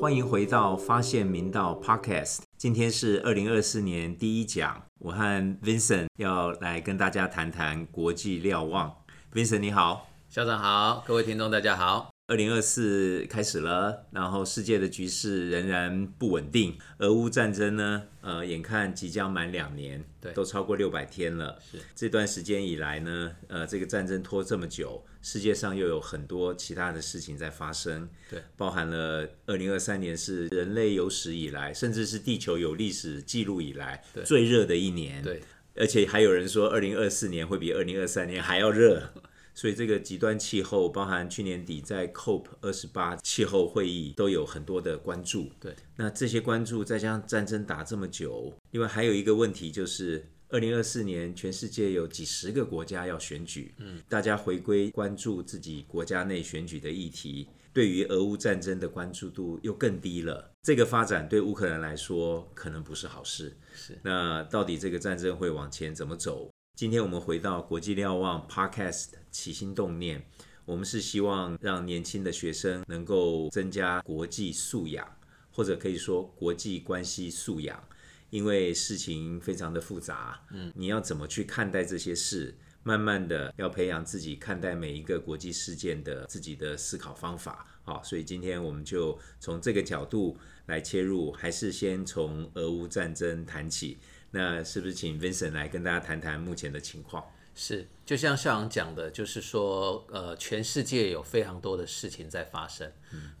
欢迎回到发现明道 Podcast，今天是二零二四年第一讲，我和 Vincent 要来跟大家谈谈国际瞭望。Vincent 你好，校长好，各位听众大家好。二零二四开始了，然后世界的局势仍然不稳定，俄乌战争呢，呃，眼看即将满两年，对。都超过六百天了。是。这段时间以来呢，呃，这个战争拖这么久，世界上又有很多其他的事情在发生，对，包含了二零二三年是人类有史以来，甚至是地球有历史记录以来最热的一年，对，而且还有人说，二零二四年会比二零二三年还要热。所以这个极端气候，包含去年底在 COP 二十八气候会议都有很多的关注。对，那这些关注再加上战争打这么久，另外还有一个问题就是，二零二四年全世界有几十个国家要选举，嗯，大家回归关注自己国家内选举的议题，对于俄乌战争的关注度又更低了。这个发展对乌克兰来说可能不是好事。是那到底这个战争会往前怎么走？今天我们回到国际瞭望 Podcast 起心动念，我们是希望让年轻的学生能够增加国际素养，或者可以说国际关系素养，因为事情非常的复杂，嗯，你要怎么去看待这些事？慢慢的要培养自己看待每一个国际事件的自己的思考方法，好，所以今天我们就从这个角度来切入，还是先从俄乌战争谈起。那是不是请 Vincent 来跟大家谈谈目前的情况？是，就像校长讲的，就是说，呃，全世界有非常多的事情在发生。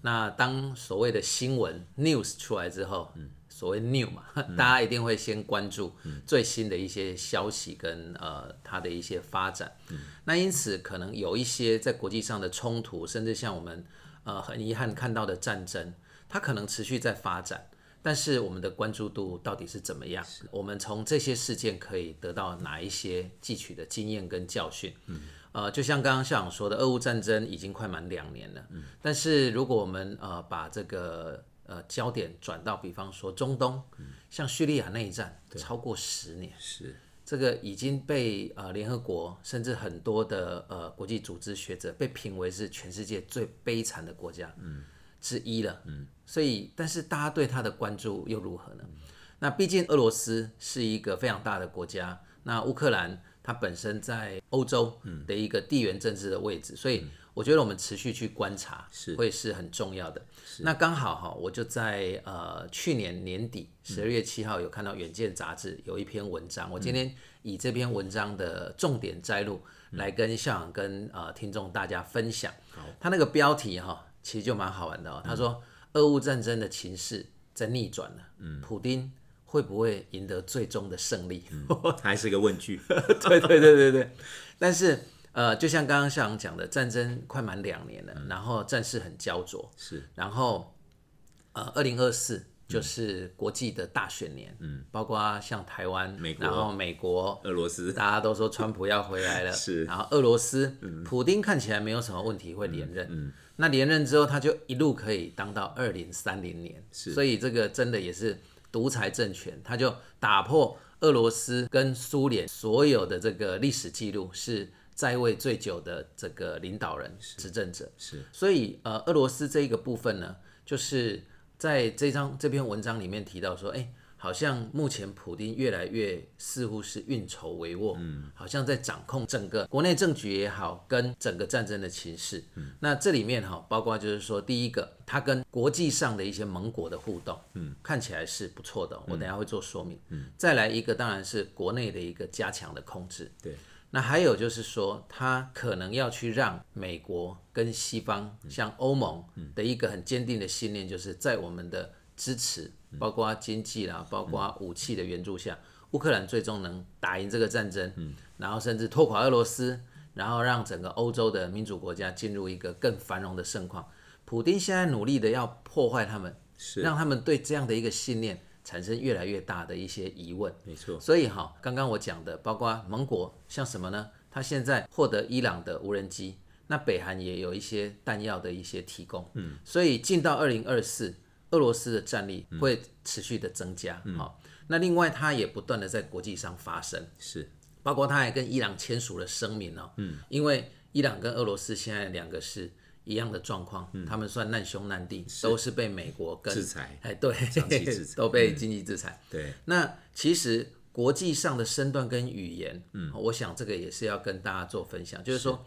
那当所谓的新闻 news 出来之后，嗯所谓 new 嘛，大家一定会先关注最新的一些消息跟呃它的一些发展。那因此可能有一些在国际上的冲突，甚至像我们呃很遗憾看到的战争，它可能持续在发展。但是我们的关注度到底是怎么样？我们从这些事件可以得到哪一些汲取的经验跟教训？嗯，呃，就像刚刚校长说的，俄乌战争已经快满两年了。嗯，但是如果我们呃把这个呃焦点转到，比方说中东，像叙利亚内战超过十年，是这个已经被呃联合国甚至很多的呃国际组织学者被评为是全世界最悲惨的国家之一了。嗯，所以但是大家对他的关注又如何呢？那毕竟俄罗斯是一个非常大的国家，那乌克兰它本身在欧洲的一个地缘政治的位置，所以我觉得我们持续去观察是会是很重要的。那刚好哈，我就在呃去年年底十二月七号有看到《远见》杂志有一篇文章，我今天以这篇文章的重点摘录来跟校长跟呃听众大家分享。他那个标题哈，其实就蛮好玩的哦。他说，俄乌战争的情势在逆转了，嗯，普丁会不会赢得最终的胜利？还是个问句。对对对对对。但是呃，就像刚刚校长讲的，战争快满两年了，然后战事很焦灼，是。然后呃，二零二四就是国际的大选年，嗯，包括像台湾、美国然后美国、俄罗斯，大家都说川普要回来了，是。然后俄罗斯，普丁看起来没有什么问题会连任，那连任之后他就一路可以当到二零三零年，是。所以这个真的也是独裁政权，他就打破俄罗斯跟苏联所有的这个历史记录，是在位最久的这个领导人、执政者，是。所以呃，俄罗斯这一个部分呢，就是在这张这篇文章里面提到说，哎、好像目前普丁越来越似乎是运筹帷幄，嗯，好像在掌控整个国内政局也好，跟整个战争的情势。嗯，那这里面哈，包括就是说，第一个，他跟国际上的一些盟国的互动，嗯，看起来是不错的，我等下会做说明。嗯，再来一个，当然是国内的一个加强的控制。对，那还有就是说，他可能要去让美国跟西方，像欧盟的一个很坚定的信念，就是在我们的支持，包括经济啦，包括武器的援助下，乌克兰最终能打赢这个战争，然后甚至拖垮俄罗斯，然后让整个欧洲的民主国家进入一个更繁荣的盛况。普丁现在努力的要破坏他们，是。让他们对这样的一个信念产生越来越大的一些疑问。没错，所以哈，刚刚我讲的，包括盟国，像什么呢？他现在获得伊朗的无人机，那北韩也有一些弹药的一些提供，嗯，所以进到二零二四，俄罗斯的战力会持续的增加，好、那另外，他也不断的在国际上发声，是。包括他还跟伊朗签署了声明哦，嗯，因为伊朗跟俄罗斯现在两个是一样的状况，他们算难兄难弟，都是被美国跟制裁，哎，对 都被经济制裁。对，那其实国际上的身段跟语言，嗯，我想这个也是要跟大家做分享，就是说，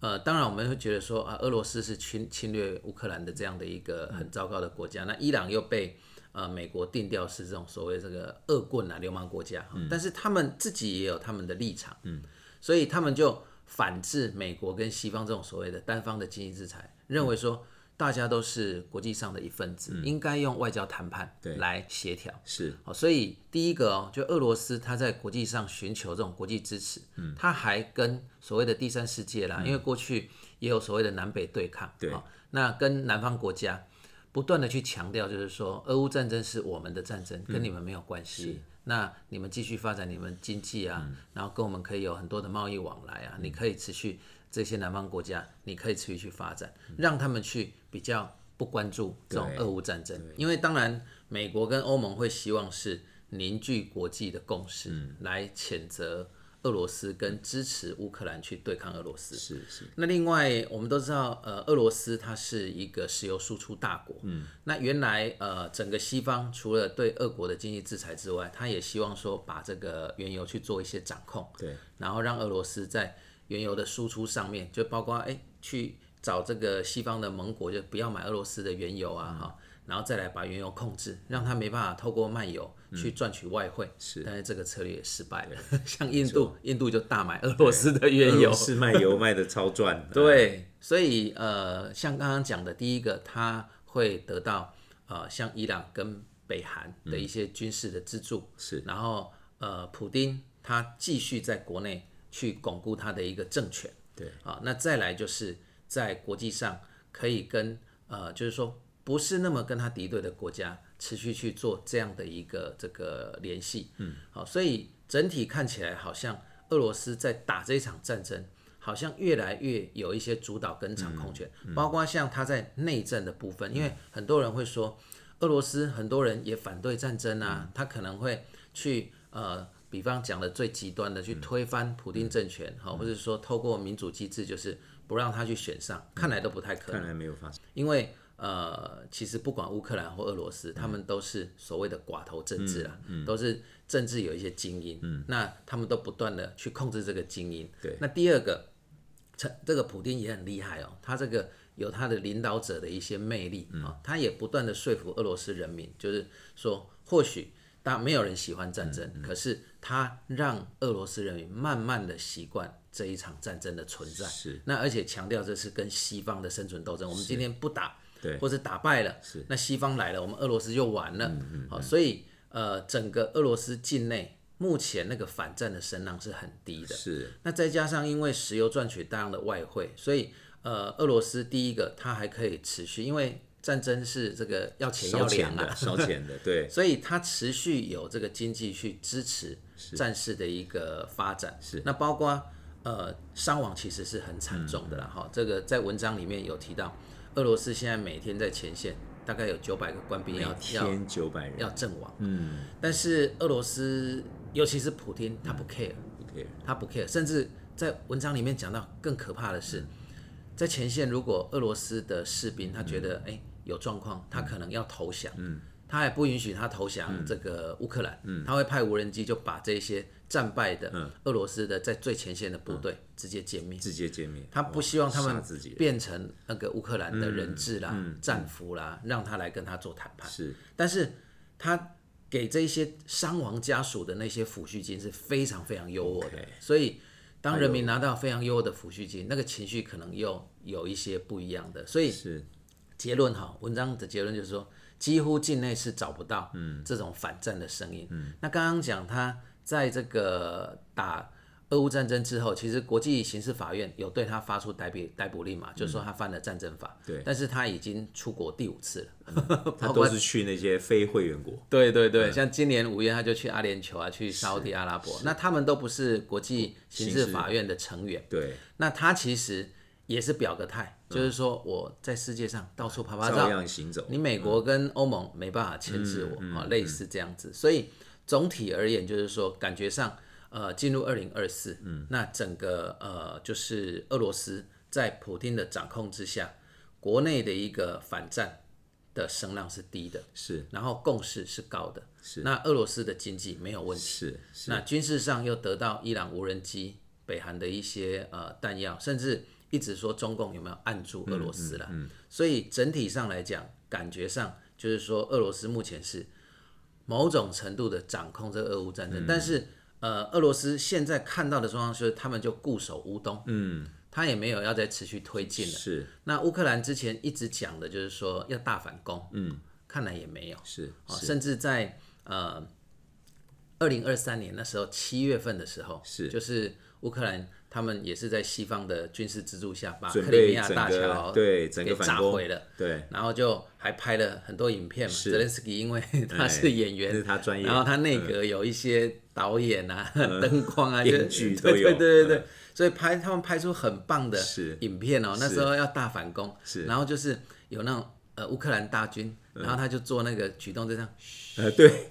呃，当然我们会觉得说啊，俄罗斯是侵侵略乌克兰的这样的一个很糟糕的国家，那伊朗又被呃美国定调是这种所谓这个恶棍啊、流氓国家，但是他们自己也有他们的立场，嗯，所以他们就反制美国跟西方这种所谓的单方的经济制裁，认为说大家都是国际上的一份子，应该用外交谈判来协调。是。好，所以第一个哦，就俄罗斯它在国际上寻求这种国际支持，嗯，它还跟所谓的第三世界啦，因为过去也有所谓的南北对抗，对。好那跟南方国家不断的去强调，就是说俄乌战争是我们的战争，跟你们没有关系。那你们继续发展你们经济啊，然后跟我们可以有很多的贸易往来啊，你可以持续这些南方国家，你可以持续去发展，让他们去比较不关注这种俄乌战争，因为当然美国跟欧盟会希望是凝聚国际的共识，来谴责俄罗斯跟支持乌克兰去对抗俄罗斯。是是，那另外，我们都知道，呃，俄罗斯它是一个石油输出大国。嗯，那原来呃，整个西方除了对俄国的经济制裁之外，他也希望说把这个原油去做一些掌控，对，然后让俄罗斯在原油的输出上面，就包括哎去找这个西方的盟国，就不要买俄罗斯的原油啊，哈、然后再来把原油控制，让他没办法透过卖油去赚取外汇。是。但是这个策略也失败了。像印度，印度就大买俄罗斯的原油，是卖油卖的超赚，对，所以呃，像刚刚讲的，第一个，它会得到呃，像伊朗跟北韩的一些军事的资助，是。然后呃，普丁他继续在国内去巩固他的一个政权，对。啊，那再来就是在国际上可以跟呃，就是说不是那么跟他敌对的国家持续去做这样的一个这个联系，嗯，好，所以整体看起来好像俄罗斯在打这一场战争。好像越来越有一些主导跟掌控权，包括像他在内政的部分，因为很多人会说，俄罗斯很多人也反对战争啊，他可能会去呃，比方讲的最极端的，去推翻普丁政权，好、或者说透过民主机制，就是不让他去选上，看来都不太可能。看。来没有发生，因为呃，其实不管乌克兰或俄罗斯，他们都是所谓的寡头政治啊，都是政治有一些精英，那他们都不断的去控制这个精英。对。那第二个，这这个普丁也很厉害哦，他这个有他的领导者的一些魅力啊、他也不断的说服俄罗斯人民，就是说或许。大没有人喜欢战争，可是他让俄罗斯人民慢慢的习惯这一场战争的存在。是。那而且强调这是跟西方的生存斗争，我们今天不打，对。或者打败了，是。那西方来了，我们俄罗斯就完了。好，所以呃，整个俄罗斯境内目前那个反战的声浪是很低的。是。那再加上因为石油赚取大量的外汇，所以呃，俄罗斯第一个它还可以持续，因为战争是这个要钱要粮啊。的，，烧钱的，对，所以它持续有这个经济去支持战事的一个发展。是。那包括呃伤亡其实是很惨重的啦。哈、这个在文章里面有提到，俄罗斯现在每天在前线大概有九百个官兵要每要九百人，要阵亡。嗯，但是俄罗斯尤其是普京，他不 care，、不 care，他不 care，甚至在文章里面讲到更可怕的是，在前线如果俄罗斯的士兵他觉得哎、有状况，他可能要投降，他还不允许他投降这个乌克兰，他会派无人机就把这些战败的俄罗斯的在最前线的部队直接歼灭。直接歼灭，他不希望他们变成那个乌克兰的人质啦、战俘啦，让他来跟他做谈判。是。但是他给这些伤亡家属的那些抚恤金是非常非常优渥的所以当人民拿到非常优渥的抚恤金，那个情绪可能又有一些不一样的。所以是。结论哈，文章的结论就是说，几乎境内是找不到这种反战的声音。那刚刚讲他在这个打俄乌战争之后，其实国际刑事法院有对他发出逮捕逮捕令嘛，就是说他犯了战争法。对。但是他已经出国第五次了，他都是去那些非会员国，对对对，像今年五月他就去阿联酋啊，去沙特阿拉伯，那他们都不是国际刑事。法院的成员。对，那他其实也是表个态，就是说我在世界上到处拍拍照。照，样行走，你美国跟欧盟没办法牵制我啊、类似这样子。所以总体而言，就是说感觉上，呃，进入二零二四，嗯，那整个呃，就是俄罗斯在普京的掌控之下，国内的一个反战的声浪是低的，是。然后共识是高的，是。那俄罗斯的经济没有问题，是是。那军事上又得到伊朗无人机、北韩的一些呃弹药，甚至一直说中共有没有按住俄罗斯了，所以整体上来讲，感觉上就是说俄罗斯目前是某种程度的掌控这个俄乌战争，但是呃，俄罗斯现在看到的状况是，他们就固守乌东，嗯，他也没有要再持续推进了。是。那乌克兰之前一直讲的就是说要大反攻，嗯，看来也没有。是啊，甚至在呃二零二三年那时候七月份的时候，是。就是乌克兰他们也是在西方的军事资助下，把克里米亚大桥对整给个炸毁了。对，然后就还拍了很多影片嘛。泽连斯基因为 他是演员，这是他专业，然后他内阁有一些导演啊、灯光啊，就编剧都对有。对对对对，所以拍他们拍出很棒的影片哦。那时候要大反攻，是。然后就是有那种呃乌克兰大军，然后他就做那个举动，就这样，呃对，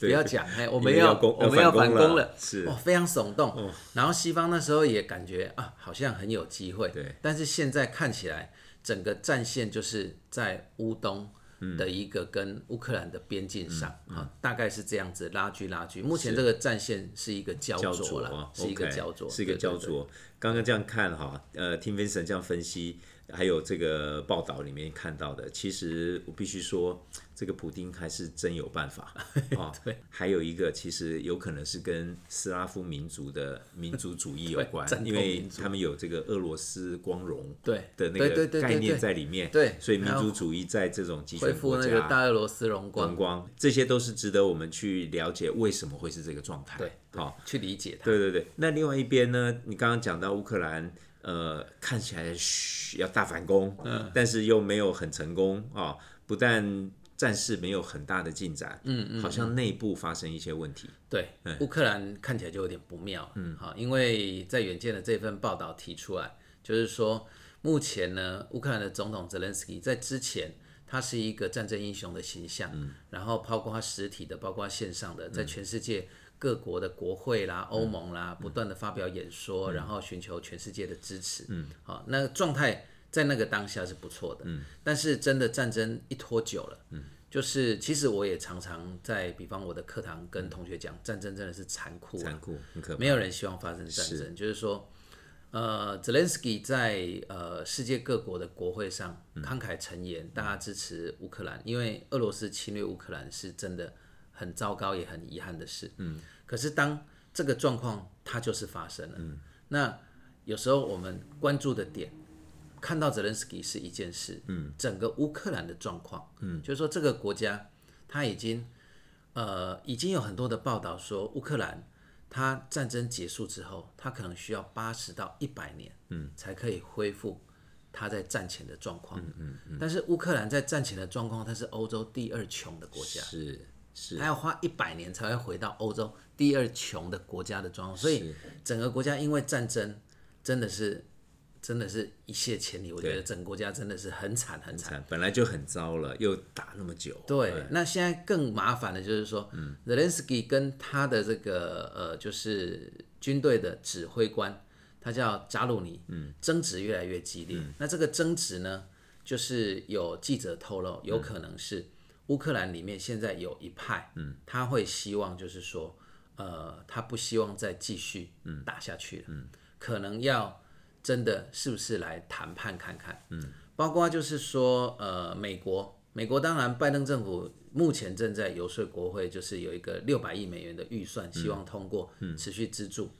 不要讲，哎，我们要我们要反攻了是。哇，非常耸动。然后西方那时候也感觉啊，好像很有机会，对。但是现在看起来，整个战线就是在乌东的一个跟乌克兰的边境上，啊，大概是这样子拉锯拉锯。目前这个战线是一个焦焦灼了啊，是一个焦灼，是一个焦灼。刚刚这样看哈，呃，听 Vincent 这样分析，还有这个报道里面看到的，其实我必须说，这个普丁还是真有办法啊。对，还有一个其实有可能是跟斯拉夫民族的民族主义有关 因为他们有这个俄罗斯光荣对的那个概念在里面，对所以民族主义在这种集权恢复国那个家。大俄罗斯荣光，这些都是值得我们去了解为什么会是这个状态。对，好，去理解它。对对对，那另外一边呢？你刚刚讲到乌克兰，呃，看起来嘘要大反攻，嗯，但是又没有很成功啊、不但战事没有很大的进展，嗯嗯，好像内部发生一些问题，对，乌克兰看起来就有点不妙，嗯，好，因为在远见的这份报道提出来，就是说目前呢，乌克兰的总统泽连斯基在之前。他是一个战争英雄的形象，然后包括他实体的，包括线上的，在全世界各国的国会啦、欧盟啦，不断的发表演说，然后寻求全世界的支持。嗯，好，那个状态在那个当下是不错的。嗯，但是真的战争一拖久了，嗯，就是其实我也常常在，比方我的课堂跟同学讲，战争真的是残酷、啊，残酷，很可怕。没有人希望发生战争，就是说，呃，，Zelensky 在呃世界各国的国会上慷慨陈言，大家支持乌克兰，因为俄罗斯侵略乌克兰是真的很糟糕也很遗憾的事。嗯，可是当这个状况它就是发生了，嗯，那有时候我们关注的点。看到泽连斯基是一件事，嗯，整个乌克兰的状况，嗯，就是说这个国家它已经，呃，已经有很多的报道说乌克兰它战争结束之后，它可能需要八十到一百年，嗯，才可以恢复它在战前的状况，嗯嗯但是乌克兰在战前的状况，它是欧洲第二穷的国家，是是，它要花一百年才会回到欧洲第二穷的国家的状况，所以整个国家因为战争真的是真的是一泻千里，我觉得整个国家真的是很惨很惨。惨，本来就很糟了，又打那么久，对，那现在更麻烦的就是说，嗯。泽连斯基跟他的这个呃，就是军队的指挥官，他叫扎鲁尼，嗯，争执越来越激烈。那这个争执呢，就是有记者透露，有可能是乌克兰里面现在有一派，嗯，他会希望就是说，呃，他不希望再继续打下去了，嗯，可能要真的是不是来谈判看看，嗯，包括就是说，呃，美国，美国当然拜登政府目前正在游说国会，就是有一个六百亿美元的预算，希望通过持续资助，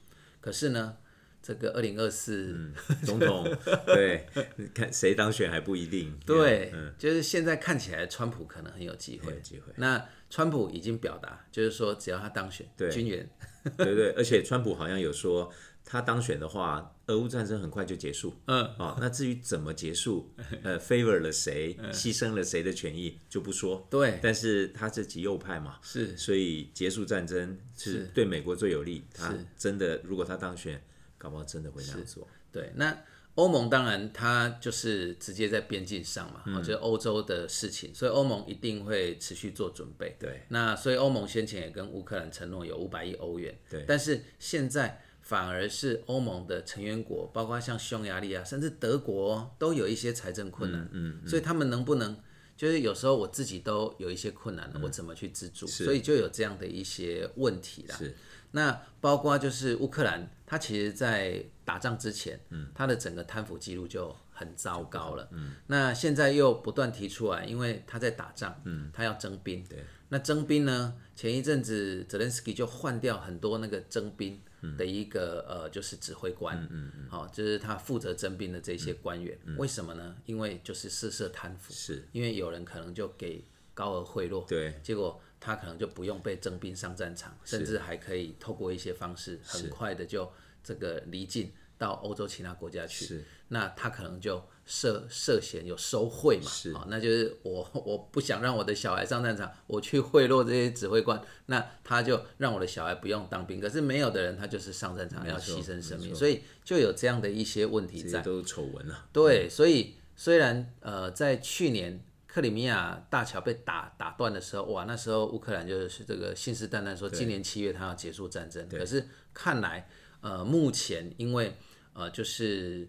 可是呢，这个二零二四，总统对，看谁当选还不一定，对，就是现在看起来川普可能很有机会，机会，那川普已经表达，就是说只要他当选，对。军援，对对，而且川普好像有说，他当选的话，俄乌战争很快就结束。嗯，哦、那至于怎么结束，呃，favor 了谁，牺牲了谁的权益就不说。对，但是他是极右派嘛，是。所以结束战争是对美国最有利。他真的，如果他当选，搞不好真的会那样做。对，那欧盟当然它就是直接在边境上嘛，就是欧洲的事情，所以欧盟一定会持续做准备。对，那所以欧盟先前也跟乌克兰承诺有五百亿欧元，对但是现在反而是欧盟的成员国，包括像匈牙利啊，甚至德国都有一些财政困难，嗯，所以他们能不能？就是有时候我自己都有一些困难了，我怎么去资助？所以就有这样的一些问题啦。是那包括就是乌克兰，它其实在打仗之前，嗯，他的整个贪腐记录就很糟糕了，嗯，那现在又不断提出来，因为他在打仗，嗯，他要征兵，对，那征兵呢，前一阵子泽连斯基就换掉很多那个征兵的一个、呃，就是指挥官，嗯嗯，好、就是他负责征兵的这些官员，为什么呢？因为就是涉涉贪腐，是，因为有人可能就给高额贿赂，对，结果他可能就不用被征兵上战场，甚至还可以透过一些方式，很快的就这个离境到欧洲其他国家去。是，那他可能就涉涉嫌有收贿嘛，那就是我 我不想让我的小孩上战场，我去贿赂这些指挥官，那他就让我的小孩不用当兵。可是没有的人，他就是上战场要牺牲生命，所以就有这样的一些问题在。都是丑闻啊。对，所以虽然呃，在去年克里米亚大桥被打打断的时候，哇，那时候乌克兰就是这个信誓旦旦说今年七月他要结束战争，可是看来呃，目前因为呃，就是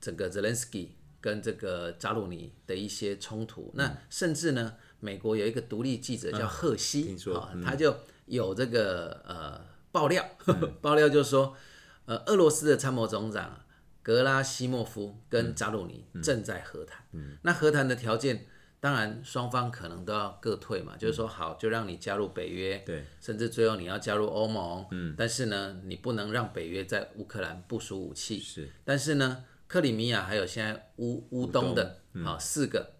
整个 Zelensky 跟这个扎鲁尼的一些冲突，那甚至呢，美国有一个独立记者叫赫西，听说啊他就有这个呃爆料，爆料就是说，呃，俄罗斯的参谋总长格拉西莫夫跟扎鲁尼正在和谈。那和谈的条件，当然双方可能都要各退嘛，就是说好，就让你加入北约，对，甚至最后你要加入欧盟，嗯，但是呢，你不能让北约在乌克兰部署武器，是，但是呢，克里米亚还有现在乌乌东的啊、四个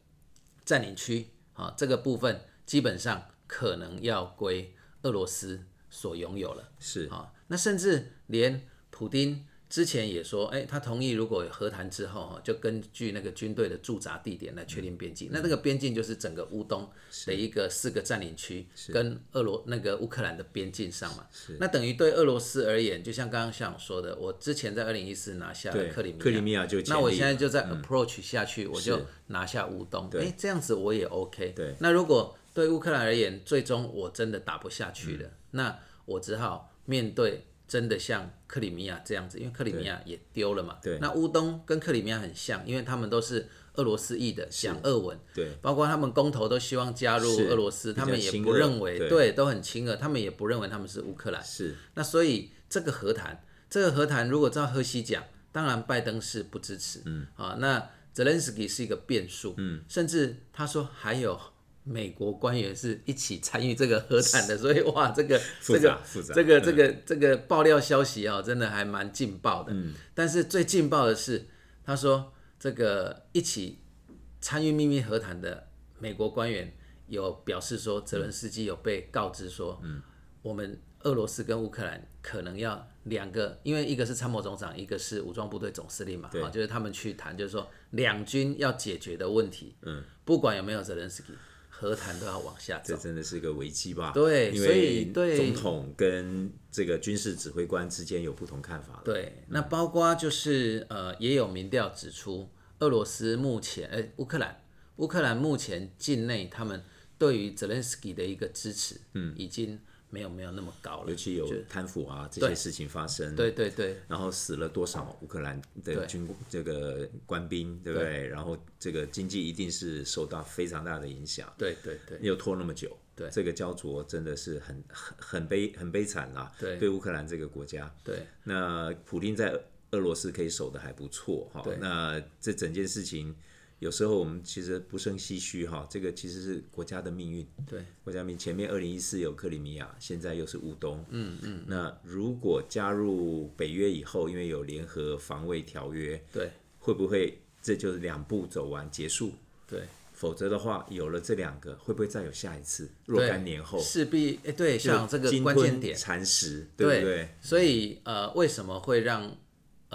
占领区啊、这个部分基本上可能要归俄罗斯所拥有了。是，啊，那甚至连普丁之前也说，哎、他同意如果和谈之后，哈，就根据那个军队的驻扎地点来确定边境。那这个边境就是整个乌东的一个四个占领区，跟俄罗那个乌克兰的边境上嘛。那等于对俄罗斯而言，就像刚刚像我说的，我之前在二零一四拿下了，克里米亚，克里米亚就那我现在就在 approach 下去，我就拿下乌东，哎、这样子我也 OK。对，那如果对乌克兰而言，最终我真的打不下去了，那我只好面对真的像克里米亚这样子，因为克里米亚也丢了嘛。对。那乌东跟克里米亚很像，因为他们都是俄罗斯裔的，讲俄文，对，包括他们公投都希望加入俄罗斯，他们也不认为，对。对，都很亲俄，他们也不认为他们是乌克兰。是，那所以这个和谈，这个和谈如果照赫西讲，当然拜登是不支持，嗯，啊，那泽连斯基是一个变数，嗯，甚至他说还有美国官员是一起参与这个和谈的，所以哇，这个这个这个这个这个爆料消息啊、真的还蛮劲爆的，嗯，但是最劲爆的是，他说这个一起参与秘密和谈的美国官员有表示说，泽伦斯基有被告知说，嗯，我们俄罗斯跟乌克兰可能要两个，因为一个是参谋总长，一个是武装部队总司令嘛，啊，就是他们去谈，就是说两军要解决的问题，嗯，不管有没有泽伦斯基，和谈都要往下走这。真的是个危机吧？对所因为以对总统跟这个军事指挥官之间有不同看法了。对，那包括就是呃，也有民调指出，俄罗斯目前，呃、乌克兰，乌克兰目前境内他们对于泽连斯基的一个支持，嗯，已经没有没有那么高了尤。其有贪腐啊这些事情发生，对对对然后死了多少乌克兰的军这个官兵，对不对？然后这个经济一定是受到非常大的影响，对对对又拖那么久，对这个焦灼真的是很很很悲很悲惨啦，对对乌克兰这个国家。对那普丁在俄罗斯可以守得还不错哈，那这整件事情。有时候我们其实不胜唏嘘哈，这个其实是国家的命运。对国家命前面二零一四有克里米亚，现在又是乌东。嗯嗯。那如果加入北约以后，因为有联合防卫条约，对会不会这就是两步走完结束？对，否则的话，有了这两个，会不会再有下一次？若干年后，势必哎，对，像这个关键点，蚕食，对不对？所以呃，为什么会让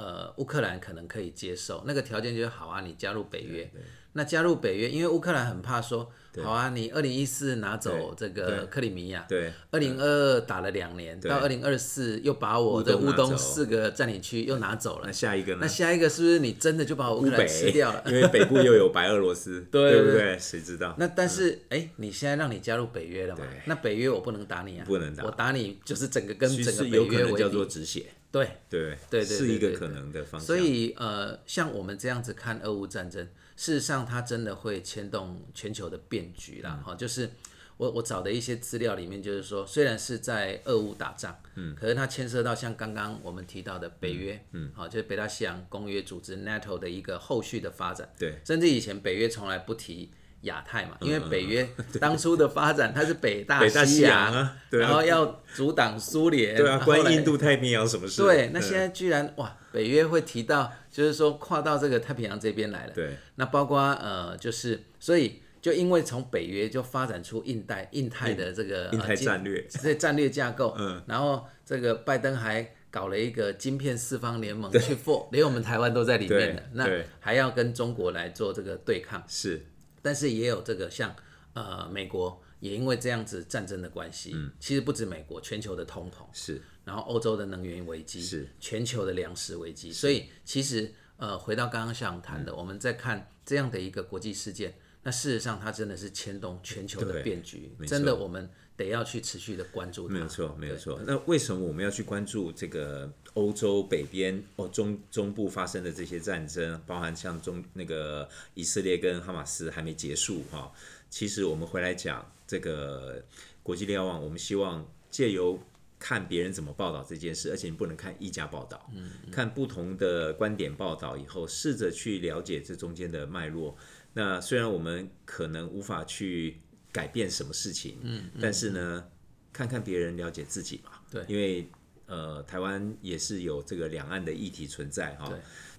呃乌克兰可能可以接受，那个条件就是好啊，你加入北约。那加入北约，因为乌克兰很怕说，好啊，你二零一四拿走这个克里米亚，对，二零二二打了两年，到二零二四又把我的乌东四个占领区又拿走了，那下一个呢？那下一个是不是你真的就把乌克兰吃掉了？因为北部又有白俄罗斯，对不对？谁知道？那但是哎，你现在让你加入北约了嘛？那北约我不能打你啊，不能打，我打你就是整个跟整个北约为叫做止血。对对对对，是一个可能的方向。所以呃，像我们这样子看俄乌战争。事实上，它真的会牵动全球的变局啦。哈，就是我我找的一些资料里面，就是说，虽然是在俄乌打仗，嗯，可是它牵涉到像刚刚我们提到的北约，嗯，好，就是北大西洋公约组织 NATO 的一个后续的发展，对，甚至以前北约从来不提亚太嘛，因为北约 当初的发展它是北大西洋啊，然后要阻挡苏联，对啊，关印度太平洋什么事？对，那现在居然哇，北约会提到。就是说跨到这个太平洋这边来了，对，那包括呃，就是所以就因为从北约就发展出印代、印太的这个印太战略，这战略架构，嗯，然后这个拜登还搞了一个晶片四方联盟去 for，连我们台湾都在里面的，那还要跟中国来做这个对抗，是，但是也有这个像呃美国也因为这样子战争的关系，嗯，其实不止美国，全球的通膨。是。然后欧洲的能源危机是。全球的粮食危机，所以其实呃回到刚刚想谈的，我们在看这样的一个国际事件，那事实上它真的是牵动全球的变局，真的我们得要去持续的关注。没有错，没有错。那为什么我们要去关注这个欧洲北边哦中中部发生的这些战争，包含像中那个以色列跟哈马斯还没结束哈？其实我们回来讲这个国际瞭望，我们希望借由看别人怎么报道这件事，而且你不能看一家报道，看不同的观点报道以后，试着去了解这中间的脉络。那虽然我们可能无法去改变什么事情，嗯，但是呢，看看别人了解自己嘛，对，因为呃，台湾也是有这个两岸的议题存在哈。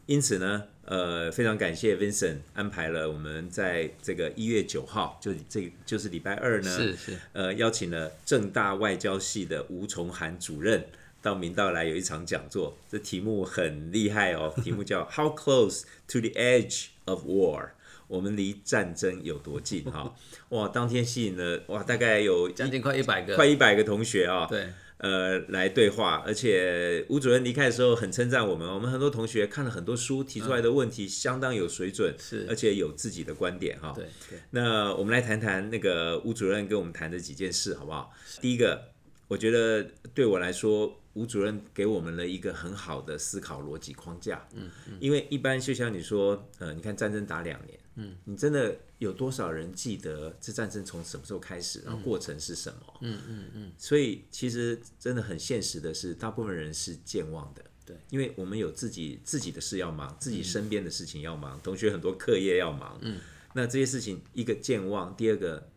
因此呢，呃，非常感谢 Vincent 安排了我们在这个一月九号，就这就是礼拜二呢，是是，呃，邀请了正大外交系的吴崇涵主任到明道来有一场讲座，这题目很厉害哦，题目叫 How close to the edge of war？我们离战争有多近？哈，哇，当天吸引了哇，大概有将近快一百个，快一百个同学啊，对。呃，来对话，而且吴主任离开的时候很称赞我们，我们很多同学看了很多书，提出来的问题相当有水准，是，而且有自己的观点哈。对，那我们来谈谈那个吴主任跟我们谈的几件事，好不好？第一个，我觉得对我来说，吴主任给我们了一个很好的思考逻辑框架。嗯嗯，因为一般就像你说，呃，你看战争打两年。嗯，你真的有多少人记得这战争从什么时候开始，然后过程是什么？嗯嗯嗯。所以其实真的很现实的是，大部分人是健忘的。对，因为我们有自己自己的事要忙，自己身边的事情要忙，同学很多课业要忙。嗯，那这些事情一个健忘，第二个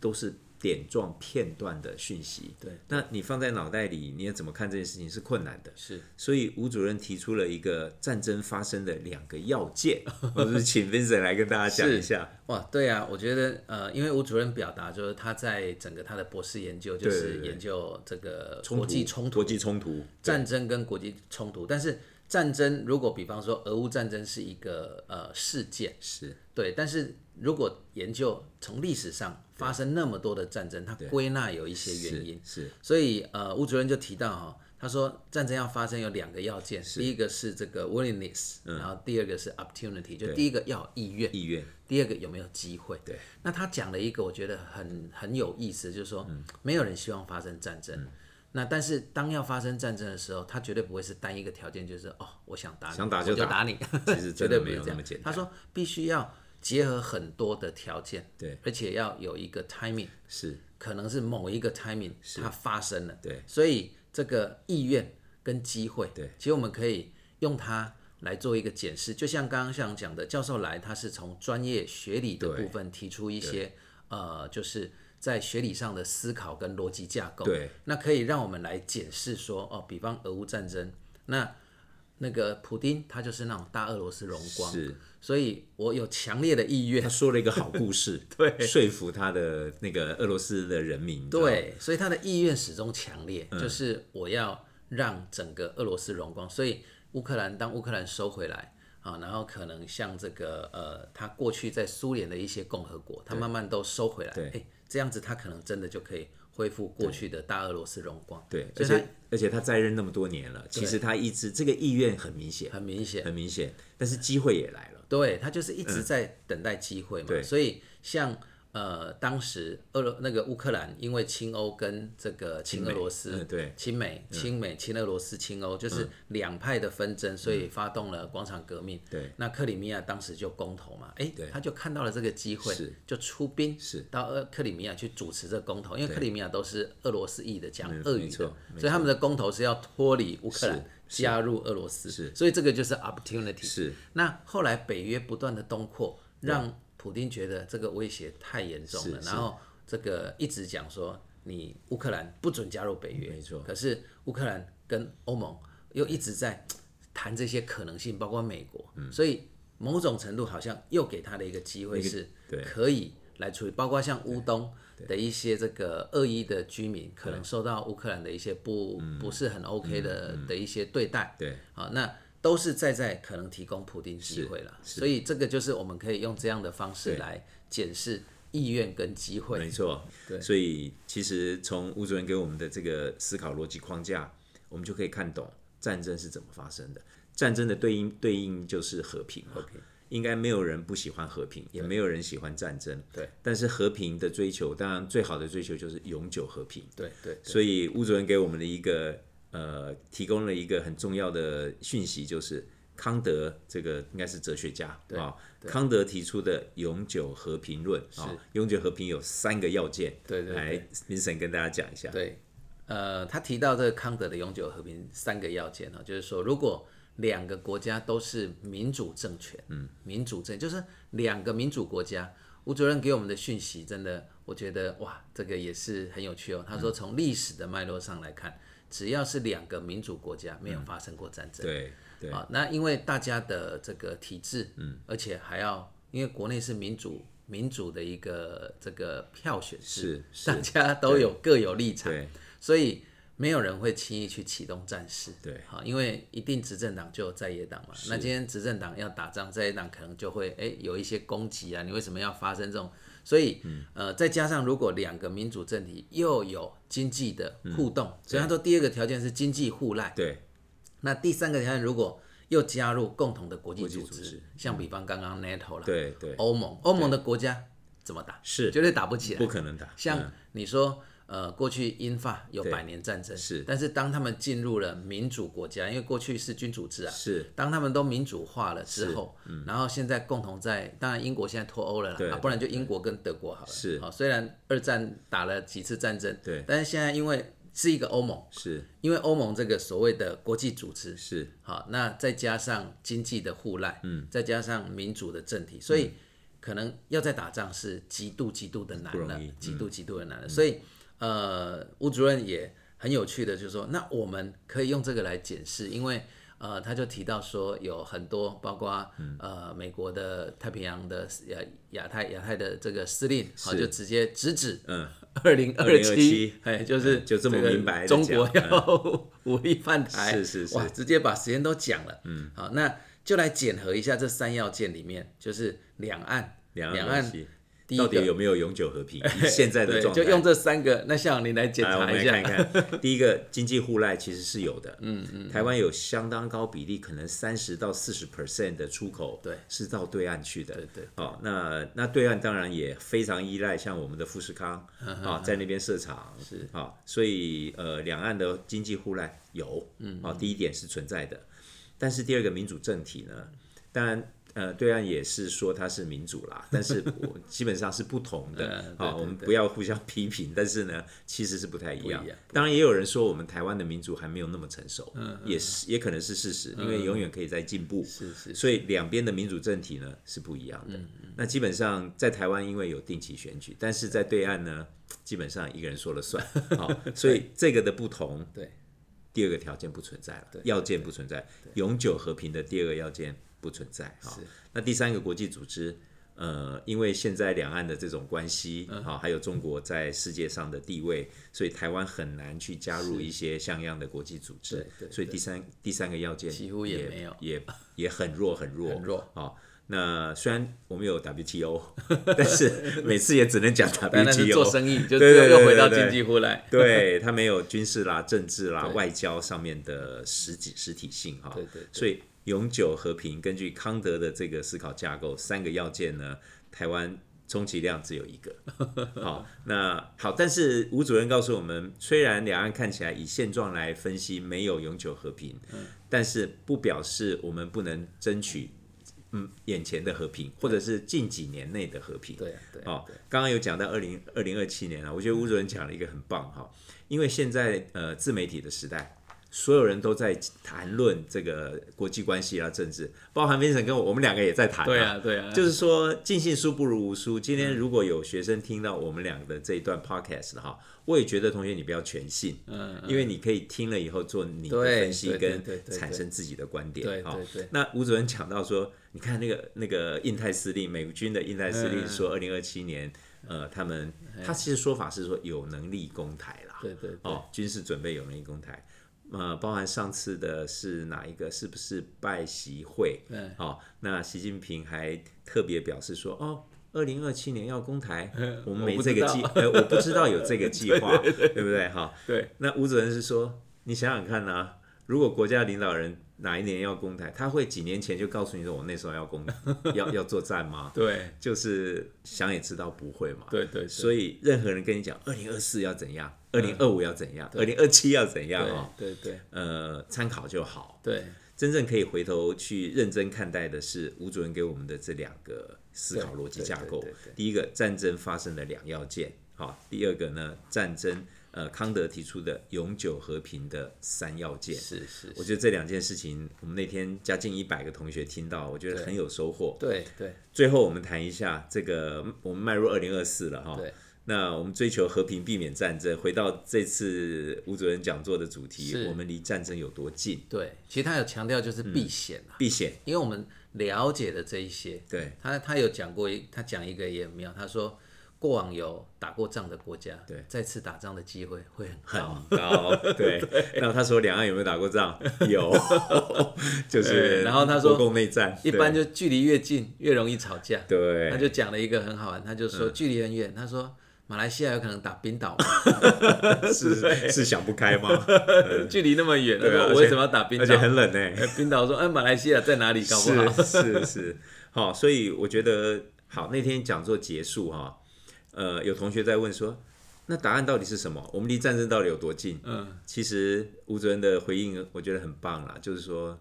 都是。点状片段的讯息，对，那你放在脑袋里，你要怎么看这件事情是困难的。是，所以吴主任提出了一个战争发生的两个要件，我是请 Vincent 来跟大家讲一下。哇，对啊，我觉得呃，因为吴主任表达就是他在整个他的博士研究就是研究这个国际冲突、国际冲突、战争跟国际冲突，但是战争如果比方说俄乌战争是一个呃事件，是。对，但是如果研究从历史上。发生那么多的战争，它归纳有一些原因，是，所以呃，吴主任就提到哈，他说战争要发生有两个要件，第一个是这个 willingness，然后第二个是 opportunity，就第一个要意愿，意愿，第二个有没有机会？对，那他讲了一个我觉得很很有意思，就是说没有人希望发生战争，那但是当要发生战争的时候，他绝对不会是单一个条件，就是哦，我想打你，想打就打。你，其实 绝对没有这么简单。他说必须要。结合很多的条件，对，而且要有一个 timing，是，可能是某一个 timing 它发生了，对，所以这个意愿跟机会，对，其实我们可以用它来做一个检视，就像刚刚像讲的，教授来他是从专业学理的部分提出一些，呃，就是在学理上的思考跟逻辑架构，对，那可以让我们来检视说，哦，比方俄乌战争，那。那个普丁他就是那种大俄罗斯荣光，是，所以我有强烈的意愿。他说了一个好故事，对，说服他的那个俄罗斯的人民。对，所以他的意愿始终强烈，就是我要让整个俄罗斯荣光。所以乌克兰当乌克兰收回来啊，然后可能像这个呃，他过去在苏联的一些共和国，他慢慢都收回来，对哎，这样子他可能真的就可以恢复过去的大俄罗斯荣光。对，而且而且他在任那么多年了，其实他一直这个意愿很明显，很明显，很明显，但是机会也来了。对他就是一直在等待机会嘛。对所以像呃，当时俄罗那个乌克兰因为亲欧跟这个亲俄罗斯，嗯对亲美、亲美、亲俄罗斯、亲欧，就是两派的纷争，所以发动了广场革命。对，那克里米亚当时就公投嘛，哎对，他就看到了这个机会是，就出兵是。到俄克里米亚去主持这个公投，因为克里米亚都是俄罗斯裔的讲嗯俄语的，所以他们的公投是要脱离乌克兰加入俄罗斯，是所以这个就是 opportunity。是。那后来北约不断的东扩，让普丁觉得这个威胁太严重了，然后这个一直讲说你乌克兰不准加入北约，没错。可是乌克兰跟欧盟又一直在谈这些可能性，包括美国，所以某种程度好像又给他的一个机会是对。可以来处理，包括像乌东。的一些这个恶意的居民可能受到乌克兰的一些不、不是很 OK 的、的一些对。待，对，好，那都是在在可能提供普丁机会了，所以这个就是我们可以用这样的方式来检视意愿跟机会。没错，对。所以其实从吴主任给我们的这个思考逻辑框架，我们就可以看懂战争是怎么发生的。战争的对应对应就是和平嘛，应该没有人不喜欢和平，也没有人喜欢战争。对，但是和平的追求，当然最好的追求就是永久和平。对对所以吴主任给我们的一个呃，提供了一个很重要的讯息，就是康德这个应该是哲学家啊，康德提出的永久和平论啊，永久和平有三个要件，对对对来，Vincent 跟大家讲一下。对，呃，他提到这个康德的永久和平三个要件呢，就是说，如果两个国家都是民主政权，嗯，民主政就是两个民主国家。吴主任给我们的讯息，真的，我觉得哇，这个也是很有趣哦。他说，从历史的脉络上来看，只要是两个民主国家，没有发生过战争。对对啊，那因为大家的这个体制，嗯，而且还要因为国内是民主民主的一个这个票选制，大家都有各有立场，对所以没有人会轻易去启动战事。对好，因为一定执政党就有在野党嘛，那今天执政党要打仗，在野党可能就会哎有一些攻击啊，你为什么要发生这种？所以，呃，再加上如果两个民主政体又有经济的互动，所以他说第二个条件是经济互赖。对那第三个条件，如果又加入共同的国际组织，像比方刚刚 NATO 了，对对，欧盟，欧盟的国家怎么打？是绝对打不起来，不可能打。像你说，呃，过去英法有百年战争，是。但是当他们进入了民主国家，因为过去是君主制啊，是。当他们都民主化了之后，然后现在共同在，当然英国现在脱欧了啦，不然就英国跟德国好了，是。好，虽然二战打了几次战争，对。但是现在因为是一个欧盟，是。因为欧盟这个所谓的国际组织，是。好，那再加上经济的互赖，嗯，再加上民主的政体，所以可能要再打仗是极度极度的难了极度极度的难了。所以，呃，吴主任也很有趣的，就是说，那我们可以用这个来检视，因为呃，他就提到说有很多，包括嗯。呃美国的太平洋的亚亚太亚太的这个司令，好，就直接直指嗯，二零二七2027，哎，就是就这么个明白中国要武力犯台，是是是。哇，直接把时间都讲了。嗯，好，那就来检核一下这三要件里面，就是两岸，两两岸到底有没有永久和平？以 现在的，状态，就用这三个。那像你来检查一下，们来看一看。第一个，经济互赖其实是有的。嗯嗯。台湾有相当高比例，可能三十到四十 percent 的出口，对是到对岸去的。对对哦，那那对岸当然也非常依赖像我们的富士康啊，在那边设厂是啊，所以呃，两岸的经济互赖有，嗯，啊，第一点是存在的。但是第二个民主政体呢，当然。呃，对岸也是说它是民主啦，但是我 基本上是不同的对对啊，我们不要互相批评，但是呢，其实是不太一样不一样。当然也有人说我们台湾的民主还没有那么成熟，嗯也是也可能是事实，因为永远可以在进步。是是所以两边的民主政体呢是不一样的。那基本上在台湾因为有定期选举，但是在对岸呢，基本上一个人说了算。好，所以这个的不同，对第二个条件不存在了，要件不存在，永久和平的第二个要件不存在。哈，那第三个国际组织，呃，因为现在两岸的这种关系，嗯、还有中国在世界上的地位，所以台湾很难去加入一些像样的国际组织。所以第三第三个要件几乎也没有也也很弱很弱很弱。好、那虽然我们有 WTO，但是每次也只能讲但那是做 WTO。生意，就对对对又回到经济户来。对，它没有军事啦、政治啦、外交上面的实体实体性哈。对对对所以永久和平，根据康德的这个思考架构，三个要件呢，台湾充其量只有一个。好，那好，但是吴主任告诉我们，虽然两岸看起来以现状来分析没有永久和平，嗯但是不表示我们不能争取。嗯，眼前的和平，或者是近几年内的和平。对啊对啊哦，刚刚有讲到二零二零二七年啊，我觉得吴主任讲了一个很棒哈，因为现在呃自媒体的时代，所有人都在谈论这个国际关系啊、政治，包含 Vincent 跟我，我们两个也在谈、对啊，对啊，就是说尽信书不如无书。今天如果有学生听到我们俩的这一段 podcast 哈，我也觉得同学你不要全信，嗯，因为你可以听了以后做你的分析跟产生自己的观点。对好。对对。那吴主任讲到说，你看那个那个印太司令，美军的印太司令嗯说，二零二七年，呃，他们他其实说法是说有能力攻台啦，对对对。哦，军事准备有能力攻台。呃，包含上次的是哪一个？是不是拜习会？对哦，那习近平还特别表示说，哦，二零二七年要攻台，我们没这个计，呃，我不知道有这个计划，对不对？哈，对那吴主任是说，你想想看啊，如果国家领导人哪一年要攻台，他会几年前就告诉你说，我那时候要攻，要要作战吗？对就是想也知道不会嘛。对对，所以任何人跟你讲，二零二四要怎样，二零二五要怎样，二零二七要怎样哦，对对呃，参考就好。对真正可以回头去认真看待的是吴主任给我们的这两个思考逻辑架构。第一个，战争发生的两要件，好；第二个呢，战争呃康德提出的永久和平的三要件。是是，我觉得这两件事情，我们那天将近一百个同学听到，我觉得很有收获。对对最后我们谈一下这个，我们迈入二零二四了哈。对。那我们追求和平，避免战争。回到这次吴主任讲座的主题，我们离战争有多近？对，其实他有强调就是避险啊，避险。因为我们了解的这一些，对他他有讲过一，他讲一个也很妙，他说过往有打过仗的国家，对再次打仗的机会会很高。很高，对。那他说两岸有没有打过仗？有，就是然后他说国共内战，一般就距离越近越容易吵架。对，他就讲了一个很好玩，他就说距离很远，他说马来西亚有可能打冰岛嘛，是是想不开吗？距离那么远，他对啊而且说我为什么要打冰岛？而且很冷呢。冰岛说，哎，马来西亚在哪里？搞不好是是是，好，所以我觉得好，那天讲座结束哈，呃，有同学在问说，那答案到底是什么？我们离战争到底有多近？嗯，其实吴主任的回应我觉得很棒啦，就是说，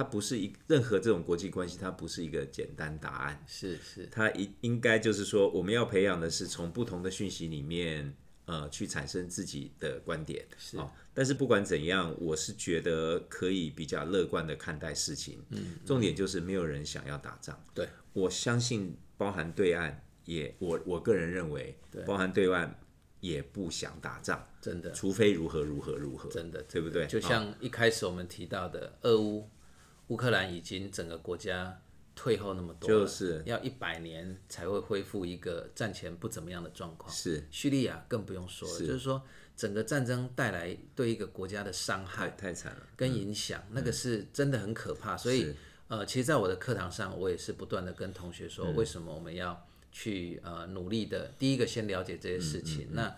它不是一任何这种国际关系，它不是一个简单答案，是是，它应应该就是说，我们要培养的是从不同的讯息里面。呃，去产生自己的观点，是哦。但是不管怎样，我是觉得可以比较乐观的看待事情。嗯，重点就是没有人想要打仗。对，我相信包含对岸也，我我个人认为，包含对岸也不想打仗，真的除非如何如何如何，真的，对不对？就像一开始我们提到的，俄乌乌克兰已经整个国家退后那么多了，就是要一百年才会恢复一个战前不怎么样的状况。是叙利亚更不用说了，就是说整个战争带来对一个国家的伤害太惨了。跟影响，那个是真的很可怕。所以呃，其实，在我的课堂上，我也是不断的跟同学说，为什么我们要去呃努力的，第一个先了解这些事情。那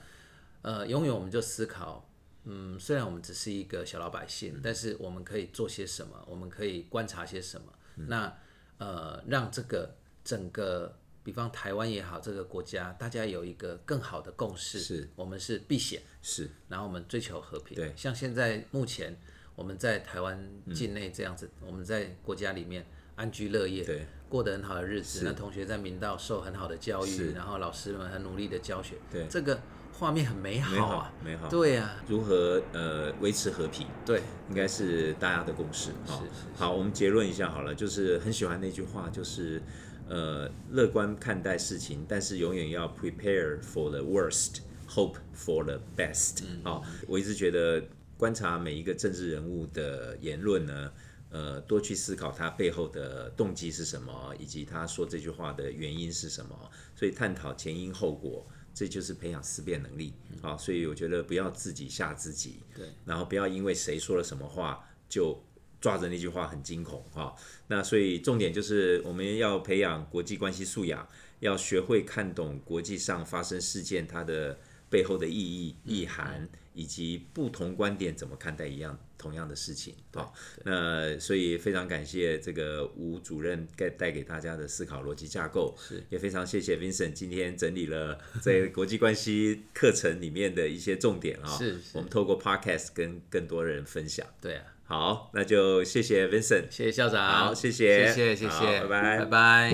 呃，永远我们就思考。嗯，虽然我们只是一个小老百姓，但是我们可以做些什么？我们可以观察些什么？那呃，让这个整个，比方台湾也好，这个国家，大家有一个更好的共识。是，我们是避险，是然后我们追求和平。对，像现在目前我们在台湾境内这样子，我们在国家里面安居乐业，对，过得很好的日子。那同学在明道受很好的教育，然后老师们很努力的教学，对这个画面很美好啊，美好。对啊，如何呃维持和平？对，应该是大家的共识啊。是是好，我们结论一下好了，就是很喜欢那句话，就是呃乐观看待事情，但是永远要 prepare for the worst, hope for the best。好，我一直觉得观察每一个政治人物的言论呢。呃，多去思考他背后的动机是什么，以及他说这句话的原因是什么。所以探讨前因后果，这就是培养思辨能力啊。所以我觉得不要自己吓自己，对，然后不要因为谁说了什么话就抓着那句话很惊恐啊。那所以重点就是我们要培养国际关系素养，要学会看懂国际上发生事件它的背后的意义、意涵，以及不同观点怎么看待一样同样的事情。好，那所以非常感谢这个吴主任带带给大家的思考逻辑架构，是也非常谢谢 Vincent 今天整理了在国际关系课程里面的一些重点啊。我们透过 Podcast 跟更多人分享。对啊，好，那就谢谢 Vincent。谢谢校长，好谢谢谢谢谢好谢，拜拜拜拜。